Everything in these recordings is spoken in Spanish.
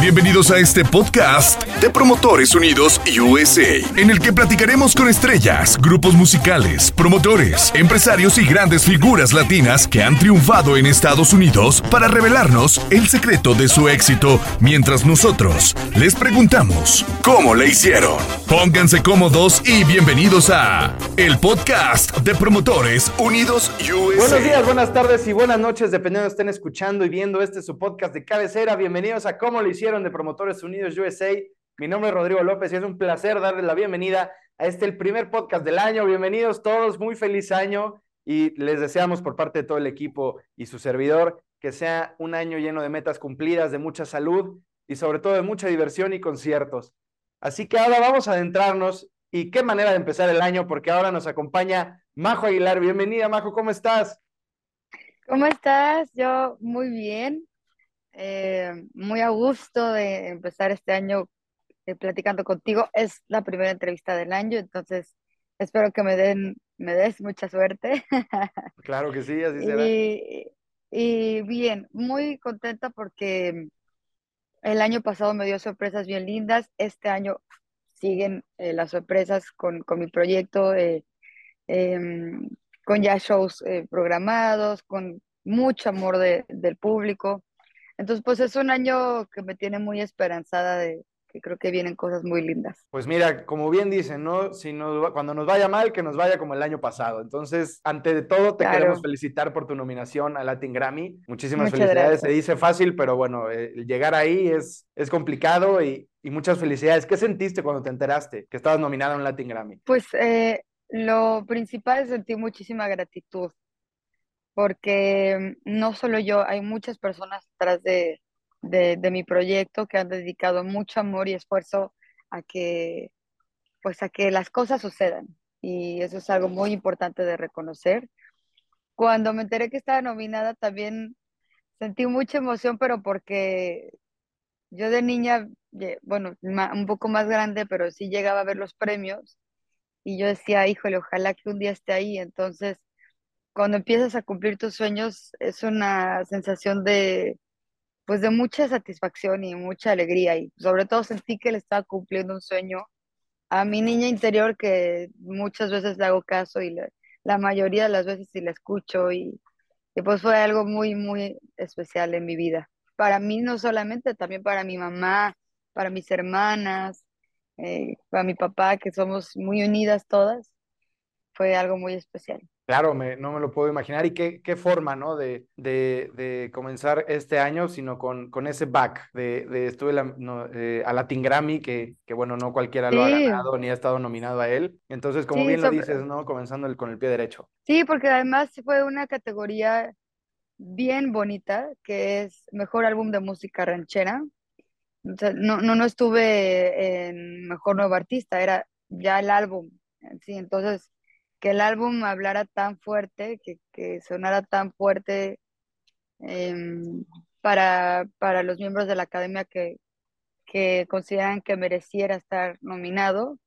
Bienvenidos a este podcast de Promotores Unidos USA, en el que platicaremos con estrellas, grupos musicales, promotores, empresarios y grandes figuras latinas que han triunfado en Estados Unidos para revelarnos el secreto de su éxito, mientras nosotros les preguntamos cómo le hicieron. Pónganse cómodos y bienvenidos a el podcast de Promotores Unidos USA. Buenos días, buenas tardes y buenas noches, dependiendo de estén escuchando y viendo este su podcast de cabecera. Bienvenidos a Cómo le hicieron de Promotores Unidos USA. Mi nombre es Rodrigo López y es un placer darles la bienvenida a este, el primer podcast del año. Bienvenidos todos, muy feliz año y les deseamos por parte de todo el equipo y su servidor que sea un año lleno de metas cumplidas, de mucha salud y sobre todo de mucha diversión y conciertos. Así que ahora vamos a adentrarnos y qué manera de empezar el año porque ahora nos acompaña Majo Aguilar. Bienvenida, Majo, ¿cómo estás? ¿Cómo estás? Yo muy bien, eh, muy a gusto de empezar este año eh, platicando contigo. Es la primera entrevista del año, entonces espero que me den, me des mucha suerte. Claro que sí, así será. Y, y bien, muy contenta porque el año pasado me dio sorpresas bien lindas. Este año siguen eh, las sorpresas con, con mi proyecto, eh, em, con ya shows programados, con mucho amor de- del público. Entonces, pues es un año que me tiene muy esperanzada de que creo que vienen cosas muy lindas. Pues mira, como bien dicen, ¿no? Si nos cuando nos vaya mal, que nos vaya como el año pasado. Entonces, ante todo, te Claro. queremos felicitar por tu nominación a Latin Grammy. Muchísimas Muchas felicidades. Se gracias. dice fácil, pero bueno, eh, llegar ahí es, es complicado y, y muchas felicidades. ¿Qué sentiste cuando te enteraste que estabas nominada a un Latin Grammy? Pues eh, lo principal es sentir muchísima gratitud, porque no solo yo, hay muchas personas detrás de, de, mi proyecto que han dedicado mucho amor y esfuerzo a que, pues a que las cosas sucedan. Y eso es algo muy importante de reconocer. Cuando me enteré que estaba nominada, también sentí mucha emoción, pero porque yo de niña, bueno, un poco más grande, pero sí llegaba a ver los premios y yo decía, híjole, ojalá que un día esté ahí. Entonces, cuando empiezas a cumplir tus sueños, es una sensación de, pues, de mucha satisfacción y mucha alegría. Y sobre todo sentí que le estaba cumpliendo un sueño a mi niña interior que muchas veces le hago caso y le- la mayoría de las veces sí la escucho y, y pues fue algo muy, muy especial en mi vida. Para mí no solamente, también para mi mamá, para mis hermanas, eh, para mi papá, que somos muy unidas todas, fue algo muy especial. Claro, me- no me lo puedo imaginar. Y qué, qué forma, ¿no? De, de, de comenzar este año, sino con, con ese back de, de estuve la- no, eh, a Latin Grammy, que, que bueno, no cualquiera lo ha ganado ni ha estado nominado a él. Entonces, como sí, bien lo sobre- dices, ¿no? Comenzando el- con el pie derecho. sí, porque además fue una categoría bien bonita, que es mejor álbum de música ranchera. O sea, no, no, no estuve en mejor nuevo artista, era ya el álbum. Sí, entonces, que el álbum hablara tan fuerte, que, que sonara tan fuerte em, para, para los miembros de la academia que, que consideran que mereciera estar nominado,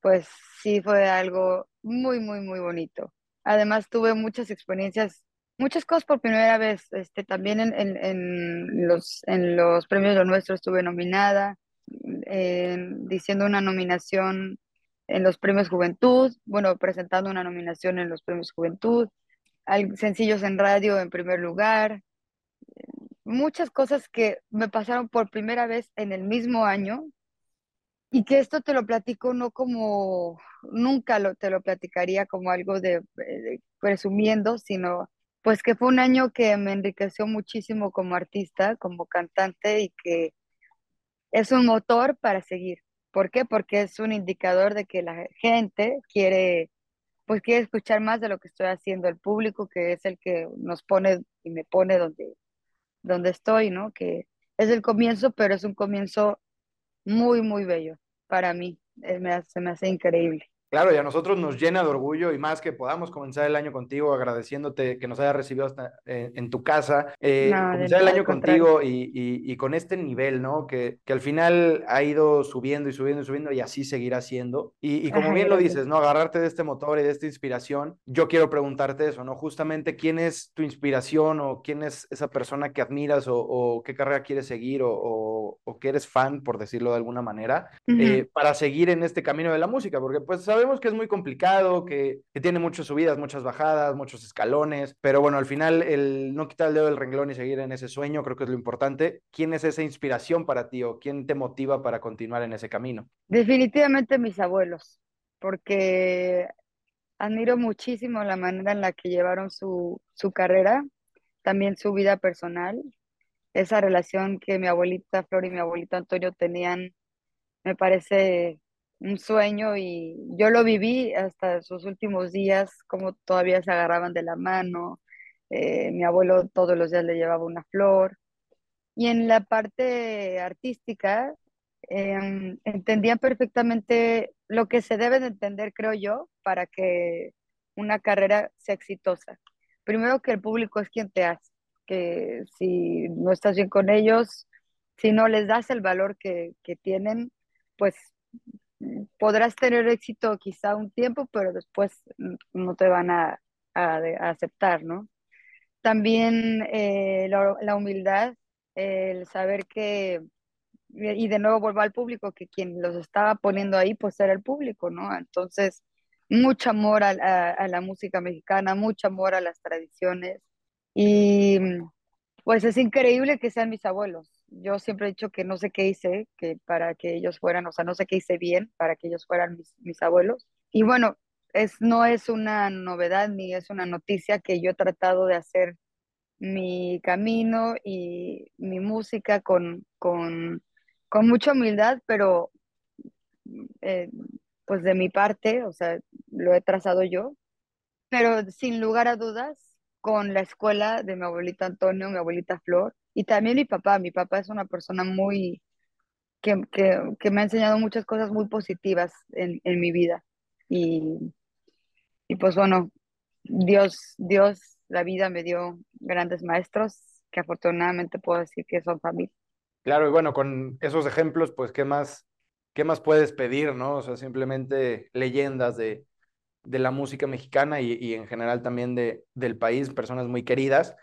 pues sí fue algo muy, muy, muy bonito. Además, tuve muchas experiencias, muchas cosas por primera vez. Este, también en, en, los, en los premios Lo Nuestro estuve nominada, en- diciendo una nominación en los premios Juventud, bueno, presentando una nominación en los premios Juventud, sencillos en radio en primer lugar, muchas cosas que me pasaron por primera vez en el mismo año y que esto te lo platico no como, nunca lo, te lo platicaría como algo de presumiendo, sino pues que fue un año que me enriqueció muchísimo como artista, como cantante y que es un motor para seguir. ¿Por qué? Porque es un indicador de que la gente quiere, pues quiere escuchar más de lo que estoy haciendo, el público que es el que nos pone y me pone donde, donde estoy, ¿no? Que es el comienzo, pero es un comienzo muy, muy bello para mí. Eh, me hace- se me hace increíble. Claro, y a nosotros nos llena de orgullo y más que podamos comenzar el año contigo agradeciéndote que nos hayas recibido hasta eh, en tu casa, eh, No, comenzar el año contigo y, y- y con este nivel, ¿no? Que, que al final ha ido subiendo y subiendo y subiendo y así seguirá siendo. Y, y como Ajá, bien lo dices, ¿no? Agarrarte de este motor y de esta inspiración, yo quiero preguntarte eso, ¿no? Justamente quién es tu inspiración o quién es esa persona que admiras o, o qué carrera quieres seguir o, o o, que eres fan, por decirlo de alguna manera, eh, para seguir en este camino de la música? Porque pues sabemos que es muy complicado, que, que, tiene muchas subidas, muchas bajadas, muchos escalones, pero bueno, al final el no quitar el dedo del renglón y seguir en ese sueño creo que es lo importante. ¿Quién es esa inspiración para ti o quién te motiva para continuar en ese camino? Definitivamente mis abuelos, porque admiro muchísimo la manera en la que llevaron su, su carrera, también su vida personal, esa relación que mi abuelita Flor y mi abuelito Antonio tenían, me parece un sueño y yo lo viví hasta sus últimos días, como todavía se agarraban de la mano, eh, mi abuelo todos los días le llevaba una flor. Y en la parte artística, em, entendían perfectamente lo que se debe de entender, creo yo, para que una carrera sea exitosa. Primero que el público es quien te hace, que si no estás bien con ellos, si no les das el valor que, que tienen, pues podrás tener éxito quizá un tiempo, pero después no te van a, a, aceptar, ¿no? También eh, la, la, humildad, el saber que y de nuevo vuelvo al público, que quien los estaba poniendo ahí, pues era el público, ¿no? Entonces, mucho amor a, a, la música mexicana, mucho amor a las tradiciones. Y pues es increíble que sean mis abuelos. Yo siempre he dicho que no sé qué hice que para que ellos fueran, o sea, no sé qué hice bien para que ellos fueran mis, mis abuelos. Y bueno, es, no es una novedad ni es una noticia que yo he tratado de hacer mi camino y mi música con, con con mucha humildad, pero eh, pues de mi parte, o sea, lo he trazado yo, pero sin lugar a dudas, con la escuela de mi abuelita Antonio, mi abuelita Flor, y también mi papá. Mi papá es una persona muy, que, que, me ha enseñado muchas cosas muy positivas en, en mi vida. Y, y pues bueno, Dios, Dios, la vida me dio grandes maestros que afortunadamente puedo decir que son familia. Claro, y bueno, con esos ejemplos, pues, ¿qué más, qué más puedes pedir, no? O sea, simplemente leyendas de, de la música mexicana y, y, en general también de, del país, personas muy queridas.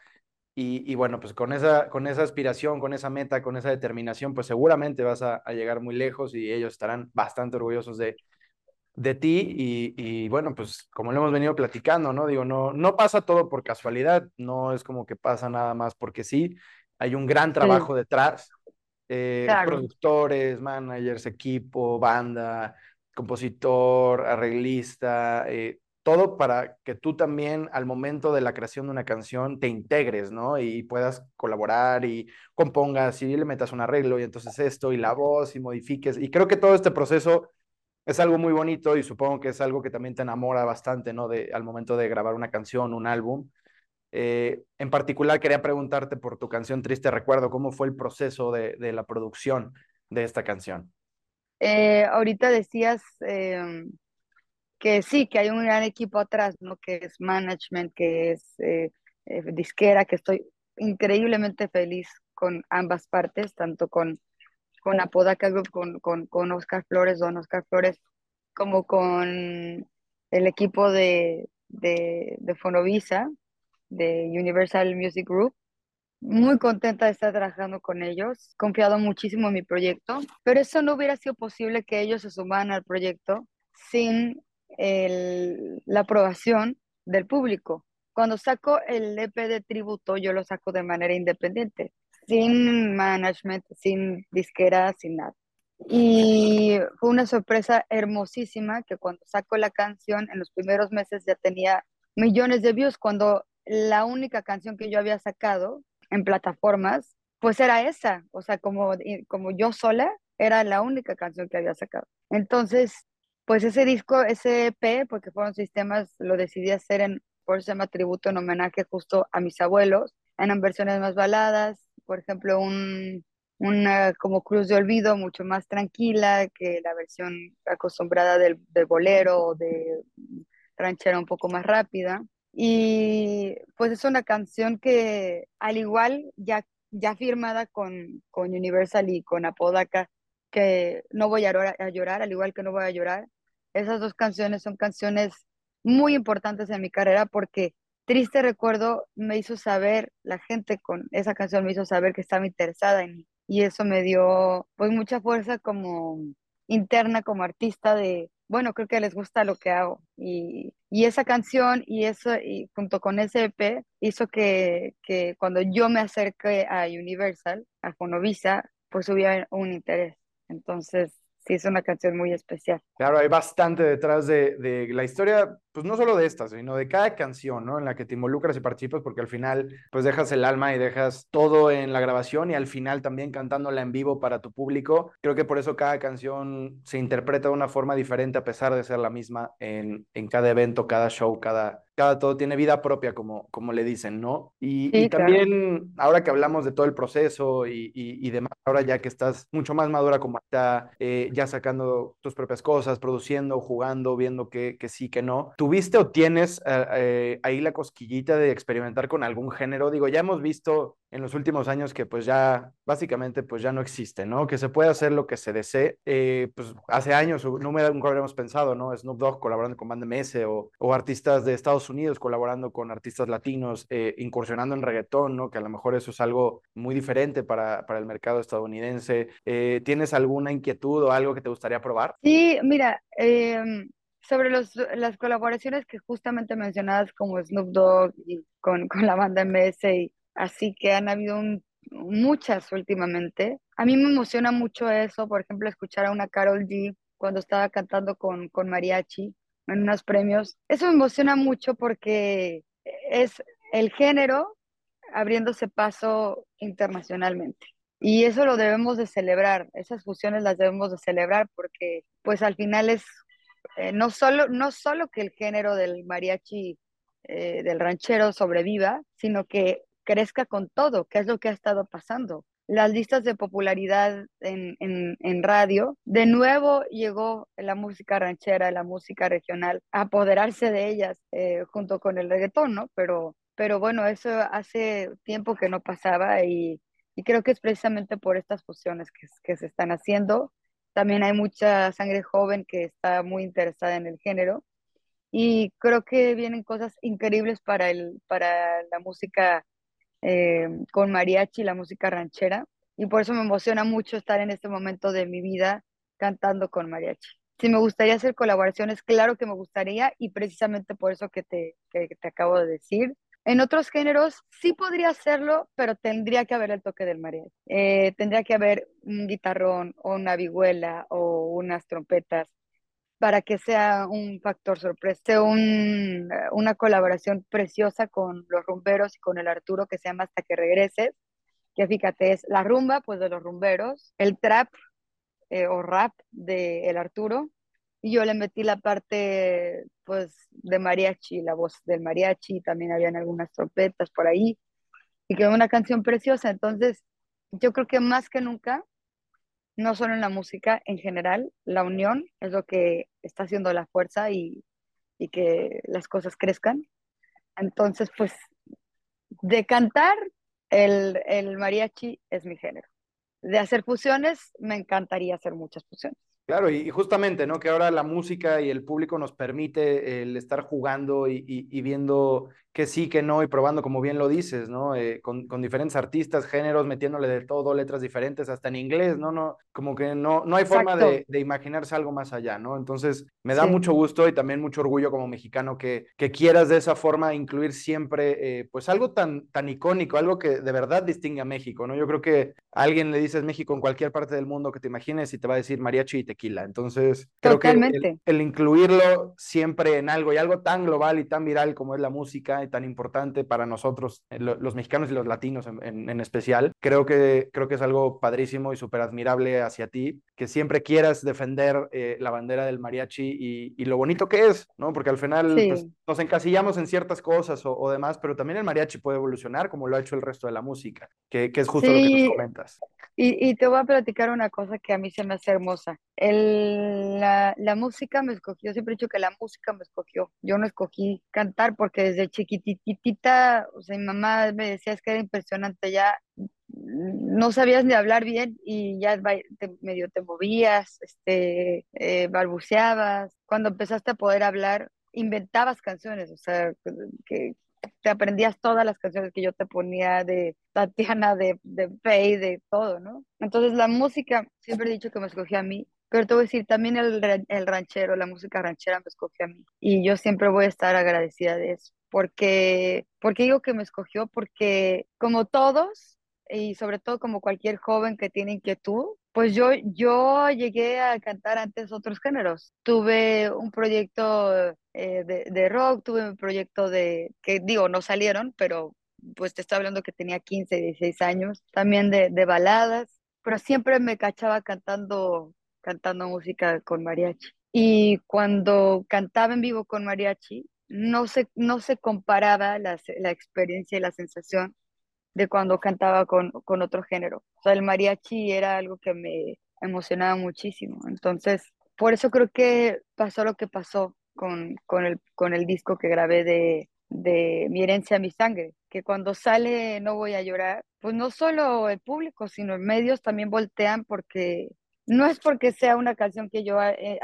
Y, y, bueno, pues con esa, con esa aspiración, con esa meta, con esa determinación, pues seguramente vas a, a llegar muy lejos y ellos estarán bastante orgullosos de, de ti. Y, y, bueno, pues como lo hemos venido platicando, ¿no? Digo, no, no pasa todo por casualidad, no es como que pasa nada más porque sí, hay un gran trabajo detrás eh, productores, managers, equipo, banda, compositor, arreglista, eh, todo para que tú también al momento de la creación de una canción te integres, ¿no? Y puedas colaborar y compongas y le metas un arreglo y entonces esto y la voz y modifiques. Y creo que todo este proceso es algo muy bonito y supongo que es algo que también te enamora bastante, ¿no? De, al momento de grabar una canción, un álbum. Eh, en particular, quería preguntarte por tu canción Triste Recuerdo, ¿cómo fue el proceso de, de la producción de esta canción? Eh, ahorita decías eh, que sí, que hay un gran equipo atrás, ¿no? Que es management, que es eh, eh, disquera, que estoy increíblemente feliz con ambas partes, tanto con, con Apodaca Group, con, con, con Oscar Flores, Don Oscar Flores, como con el equipo de, de, de Fonovisa, de Universal Music Group. Muy contenta de estar trabajando con ellos, confiado muchísimo en mi proyecto, pero eso no hubiera sido posible que ellos se sumaran al proyecto sin el, la aprobación del público. Cuando saco el EP de tributo, yo lo saco de manera independiente, sin management, sin disquera, sin nada. Y fue una sorpresa hermosísima que cuando saco la canción, en los primeros meses ya tenía millones de views, cuando la única canción que yo había sacado en plataformas, pues era esa, o sea, como, como yo sola, era la única canción que había sacado. Entonces, pues ese disco, ese EP, porque fueron sistemas, lo decidí hacer en, por eso se llama tributo en homenaje justo a mis abuelos, eran versiones más baladas, por ejemplo, un, una como Cruz de Olvido, mucho más tranquila que la versión acostumbrada del, del bolero o de ranchera un poco más rápida. Y pues es una canción que al igual ya, ya firmada con, con Universal y con Apodaca, que no voy a, a llorar, al igual que no voy a llorar. Esas dos canciones son canciones muy importantes en mi carrera porque Triste Recuerdo me hizo saber, la gente con esa canción me hizo saber que estaba interesada en mí. y eso me dio pues mucha fuerza como interna como artista de, bueno, creo que les gusta lo que hago y, y esa canción y eso y junto con ese EP hizo que, que cuando yo me acerqué a Universal, a Fonovisa, pues hubiera un interés. Entonces, sí es una canción muy especial. Claro, hay bastante detrás de, de, la historia, pues no solo de esta, sino de cada canción, ¿no? En la que te involucras y participas, porque al final, pues dejas el alma y dejas todo en la grabación y al final también cantándola en vivo para tu público. Creo que por eso cada canción se interpreta de una forma diferente a pesar de ser la misma en, en cada evento, cada show, cada, cada todo tiene vida propia, como, como le dicen, ¿no? Y, y también, ahora que hablamos de todo el proceso y, y, y, demás, ahora ya que estás mucho más madura como está, eh, ya sacando tus propias cosas, produciendo, jugando, viendo que, que sí, que no, ¿tuviste o tienes eh, eh, ahí la cosquillita de experimentar con algún género? Digo, ya hemos visto en los últimos años que pues ya básicamente pues ya no existe, ¿no? Que se puede hacer lo que se desee. Eh, pues hace años no me nunca habríamos pensado, ¿no? Snoop Dogg colaborando con Band MS o, o artistas de Estados Unidos colaborando con artistas latinos, eh, incursionando en reggaetón, ¿no? Que a lo mejor eso es algo muy diferente para, para el mercado estadounidense. ¿Tienes alguna inquietud o algo que te gustaría probar? Sí, mira, eh, sobre los, las colaboraciones que justamente mencionadas como Snoop Dogg y con, con la banda MS y así que han habido un, muchas últimamente. A mí me emociona mucho eso, por ejemplo, escuchar a una Carol G cuando estaba cantando con, con mariachi en unos premios. Eso me emociona mucho porque es el género abriéndose paso internacionalmente. Y eso lo debemos de celebrar, esas fusiones las debemos de celebrar porque pues al final es eh, no, solo, no solo que el género del mariachi, eh, del ranchero sobreviva, sino que crezca con todo, que es lo que ha estado pasando. Las listas de popularidad en, en, en radio, de nuevo llegó la música ranchera, la música regional, a apoderarse de ellas eh, junto con el reggaetón, ¿no? Pero, pero bueno, eso hace tiempo que no pasaba y, y creo que es precisamente por estas fusiones que, que se están haciendo. También hay mucha sangre joven que está muy interesada en el género y creo que vienen cosas increíbles para, el, para la música eh, con mariachi, la música ranchera, y por eso me emociona mucho estar en este momento de mi vida cantando con mariachi. Si me gustaría hacer colaboraciones, claro que me gustaría, y precisamente por eso que te, que, te acabo de decir. En otros géneros sí podría hacerlo, pero tendría que haber el toque del mariachi. Eh, tendría que haber un guitarrón o una vihuela o unas trompetas para que sea un factor sorpresa, un, una colaboración preciosa con los rumberos y con el Arturo que se llama Hasta que regreses, que fíjate, es la rumba pues de los rumberos, el trap eh, o rap de el Arturo, y yo le metí la parte pues de mariachi, la voz del mariachi, también habían algunas trompetas por ahí, y quedó una canción preciosa, entonces yo creo que más que nunca no solo en la música, en general, la unión es lo que está haciendo la fuerza y, y que las cosas crezcan. Entonces, pues, de cantar, el, el mariachi es mi género. De hacer fusiones, me encantaría hacer muchas fusiones. Claro, y justamente, ¿no? Que ahora la música y el público nos permite el estar jugando y, y, y viendo que sí, que no, y probando, como bien lo dices, ¿no? Eh, con, con, diferentes artistas, géneros, metiéndole de todo, letras diferentes, hasta en inglés, ¿no? no como que no, no hay Exacto. forma de, de, imaginarse algo más allá, ¿no? Entonces, me da sí. mucho gusto y también mucho orgullo como mexicano que, que quieras de esa forma incluir siempre, eh, pues, algo tan, tan icónico, algo que de verdad distingue a México, ¿no? Yo creo que a alguien le dices México en cualquier parte del mundo que te imagines y te va a decir mariachi y tequila. Entonces, creo Totalmente. que el, el incluirlo siempre en algo y algo tan global y tan viral como es la música, y tan importante para nosotros, eh, los mexicanos y los latinos en, en, en especial. Creo que, creo que es algo padrísimo y súper admirable hacia ti, que siempre quieras defender eh, la bandera del mariachi y, y, lo bonito que es, ¿no? Porque al final sí. pues, nos encasillamos en ciertas cosas o, o, demás, pero también el mariachi puede evolucionar como lo ha hecho el resto de la música, que, que es justo sí. lo que nos comentas. Y, y, te voy a platicar una cosa que a mí se me hace hermosa. El, la, la, música me escogió, siempre he dicho que la música me escogió. Yo no escogí cantar porque desde chiquititita, o sea, mi mamá me decía es que era impresionante, ya no sabías ni hablar bien y ya te, medio te movías, este, eh, balbuceabas. Cuando empezaste a poder hablar, inventabas canciones, o sea, que te aprendías todas las canciones que yo te ponía de Tatiana, de, de Faye, de todo, ¿no? Entonces la música, siempre he dicho que me escogió a mí, pero te voy a decir, también el, el ranchero, la música ranchera me escogió a mí. Y yo siempre voy a estar agradecida de eso. Porque, porque digo que me escogió, porque como todos, y sobre todo como cualquier joven que tiene inquietud, pues yo, yo llegué a cantar antes otros géneros. Tuve un proyecto eh, de, de, rock, tuve un proyecto de, que digo, no salieron, pero pues te estoy hablando que tenía 15, 16 años, también de, de baladas, pero siempre me cachaba cantando, cantando música con mariachi. Y cuando cantaba en vivo con mariachi, no se, no se comparaba la, la experiencia y la sensación de cuando cantaba con, con otro género. O sea, el mariachi era algo que me emocionaba muchísimo. Entonces, por eso creo que pasó lo que pasó con, con, el, con el disco que grabé de, de Mi herencia, mi sangre, que cuando sale No voy a llorar, pues no solo el público, sino los medios también voltean porque no es porque sea una canción que yo eh,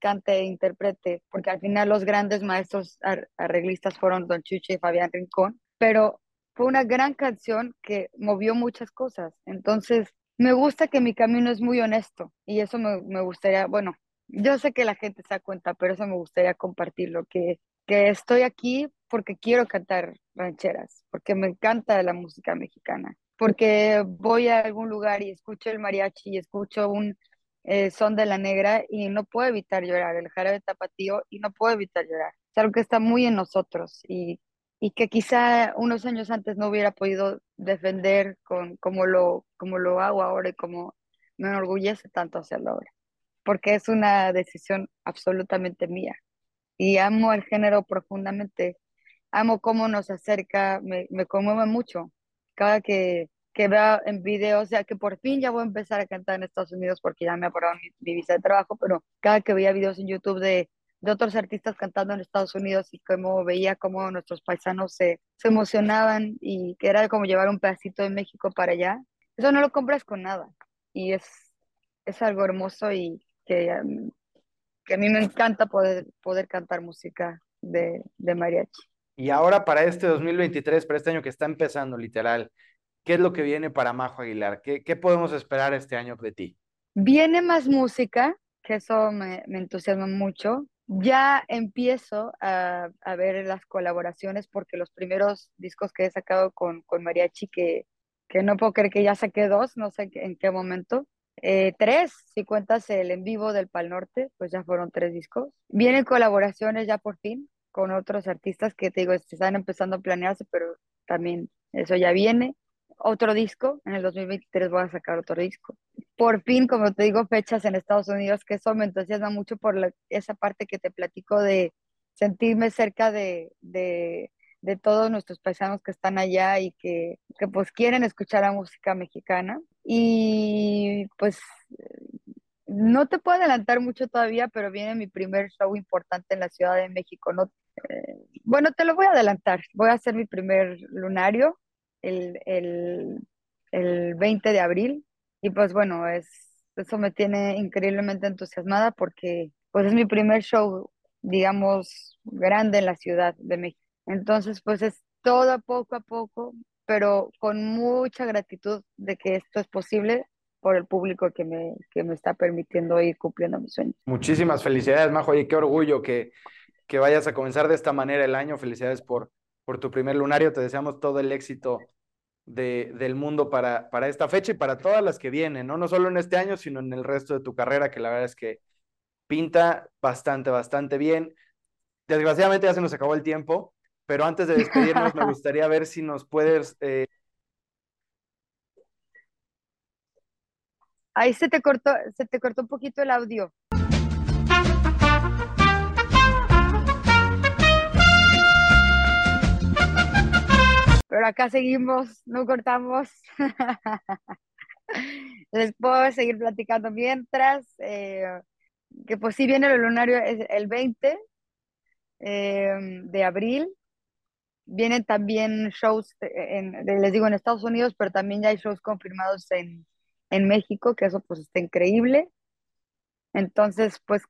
cante e interprete, porque al final los grandes maestros arreglistas fueron Don Chuche y Fabián Rincón, pero fue una gran canción que movió muchas cosas. Entonces, me gusta que mi camino es muy honesto y eso me, me gustaría, bueno, yo sé que la gente se da cuenta, pero eso me gustaría compartirlo, que, que estoy aquí porque quiero cantar rancheras, porque me encanta la música mexicana, porque voy a algún lugar y escucho el mariachi y escucho un eh, son de la negra y no puedo evitar llorar, el jarabe tapatío y no puedo evitar llorar. Es algo que está muy en nosotros y y que quizá unos años antes no hubiera podido defender con, como, lo, como lo hago ahora y como me enorgullece tanto hacerlo ahora, porque es una decisión absolutamente mía y amo el género profundamente, amo cómo nos acerca, me, me conmueve mucho cada que, que veo en videos, o sea que por fin ya voy a empezar a cantar en Estados Unidos porque ya me aprobaron mi, mi visa de trabajo, pero cada que veía videos en YouTube de de otros artistas cantando en Estados Unidos y como veía cómo nuestros paisanos se, se emocionaban y que era como llevar un pedacito de México para allá. Eso no lo compras con nada y es, es algo hermoso y que, um, que a mí me encanta poder, poder cantar música de, de mariachi. Y ahora para este 2023, para este año que está empezando literal, ¿qué es lo que viene para Majo Aguilar? ¿Qué, qué podemos esperar este año de ti? Viene más música, que eso me, me entusiasma mucho ya empiezo a, a, ver las colaboraciones porque los primeros discos que he sacado con, con Mariachi, que, que no puedo creer que ya saqué dos, no sé en qué momento, eh, tres, si cuentas el en vivo del Pal Norte, pues ya fueron tres discos. Vienen colaboraciones ya por fin con otros artistas que te digo, están empezando a planearse, pero también eso ya viene otro disco, en el 2023 voy a sacar otro disco. Por fin, como te digo, fechas en Estados Unidos, que eso me entusiasma mucho por esa parte que te platico de sentirme cerca de, de, de, todos nuestros paisanos que están allá y que, que pues quieren escuchar la música mexicana. Y pues no te puedo adelantar mucho todavía, pero viene mi primer show importante en la Ciudad de México. No, eh, bueno, te lo voy a adelantar. Voy a hacer mi primer lunario el, el, el 20 de abril. Y pues bueno, es, eso me tiene increíblemente entusiasmada porque pues es mi primer show, digamos, grande en la Ciudad de México. Entonces, pues es todo poco a poco, pero con mucha gratitud de que esto es posible por el público que me, que me está permitiendo ir cumpliendo mis sueños. Muchísimas felicidades, Majo, y qué orgullo que, que vayas a comenzar de esta manera el año. Felicidades por, por tu primer lunario. Te deseamos todo el éxito de, del mundo para, para esta fecha y para todas las que vienen, ¿no? No solo en este año, sino en el resto de tu carrera, que la verdad es que pinta bastante, bastante bien. Desgraciadamente ya se nos acabó el tiempo, pero antes de despedirnos me gustaría ver si nos puedes... Eh... Ahí se te cortó, se te cortó un poquito el audio. pero acá seguimos, no cortamos. Les puedo seguir platicando mientras, eh, que pues sí viene el lunario el 20 eh, de abril. Vienen también shows, en, les digo, en Estados Unidos, pero también ya hay shows confirmados en, en México, que eso pues está increíble. Entonces, pues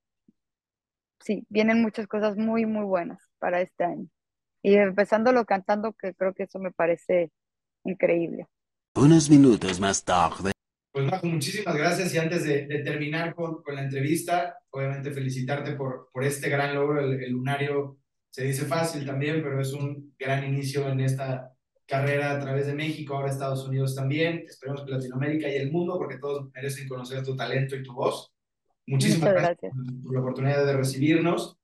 sí, vienen muchas cosas muy, muy buenas para este año. y empezándolo cantando, que creo que eso me parece increíble. Unos minutos más tarde. Pues Majo, muchísimas gracias y antes de, terminar con, con, la entrevista, obviamente felicitarte por, por este gran logro, el, el lunario se dice fácil también, pero es un gran inicio en esta carrera a través de México, ahora Estados Unidos también, esperemos que Latinoamérica y el mundo, porque todos merecen conocer tu talento y tu voz. Muchísimas gracias, por la oportunidad de recibirnos.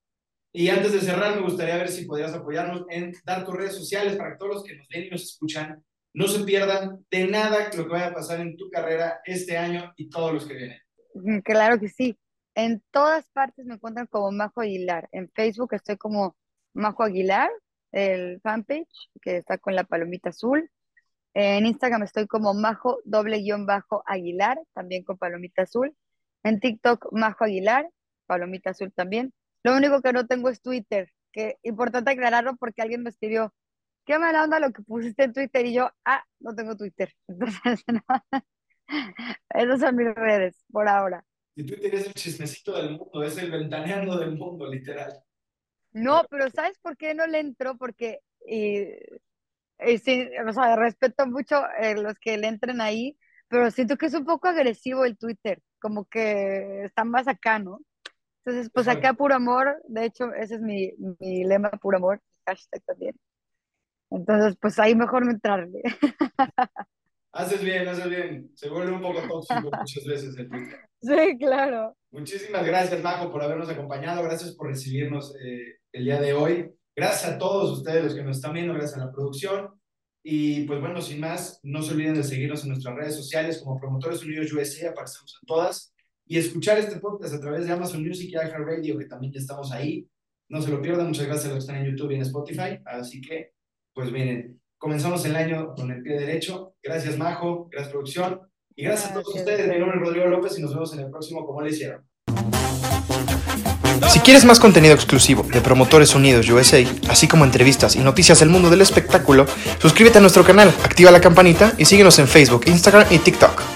Y antes de cerrar, me gustaría ver si podrías apoyarnos en dar tus redes sociales para que todos los que nos ven y nos escuchan no se pierdan de nada lo que vaya a pasar en tu carrera este año y todos los que vienen. Claro que sí. En todas partes me encuentran como Majo Aguilar. En Facebook estoy como Majo Aguilar el fanpage, que está con la palomita azul. En Instagram estoy como Majo doble guion bajo Aguilar, también con palomita azul. En TikTok, Majo Aguilar, palomita azul también. Lo único que no tengo es Twitter, que importante aclararlo porque alguien me escribió, qué mala onda lo que pusiste en Twitter y yo, ah, no tengo Twitter. Entonces, no. Esas son mis redes por ahora. Y Twitter es el chismecito del mundo, es el ventaneando del mundo, literal. No, pero ¿sabes por qué no le entro? Porque, y, sí, o sea, respeto mucho eh, los que le entren ahí, pero siento que es un poco agresivo el Twitter, como que está más acá, ¿no? Entonces, pues acá puro amor, de hecho, ese es mi, mi lema, puro amor, hashtag también. Entonces, pues ahí mejor no entrarle. Haces bien, haces bien. Se vuelve un poco tóxico muchas veces el Twitter. Sí, claro. Muchísimas gracias, Majo, por habernos acompañado. Gracias por recibirnos eh, el día de hoy. Gracias a todos ustedes los que nos están viendo, gracias a la producción. Y pues bueno, sin más, no se olviden de seguirnos en nuestras redes sociales como Promotores Unidos USA, aparecemos en todas, y escuchar este podcast a través de Amazon Music y Radio, que también estamos ahí. No se lo pierdan, muchas gracias a los que están en YouTube y en Spotify. Así que, pues miren, comenzamos el año con el pie derecho. Gracias, Majo, gracias, producción. Y gracias, a todos ustedes. Mi nombre es Rodrigo López y nos vemos en el próximo Como le hicieron. Si quieres más contenido exclusivo de Promotores Unidos USA, así como entrevistas y noticias del mundo del espectáculo, suscríbete a nuestro canal, activa la campanita y síguenos en Facebook, Instagram y TikTok.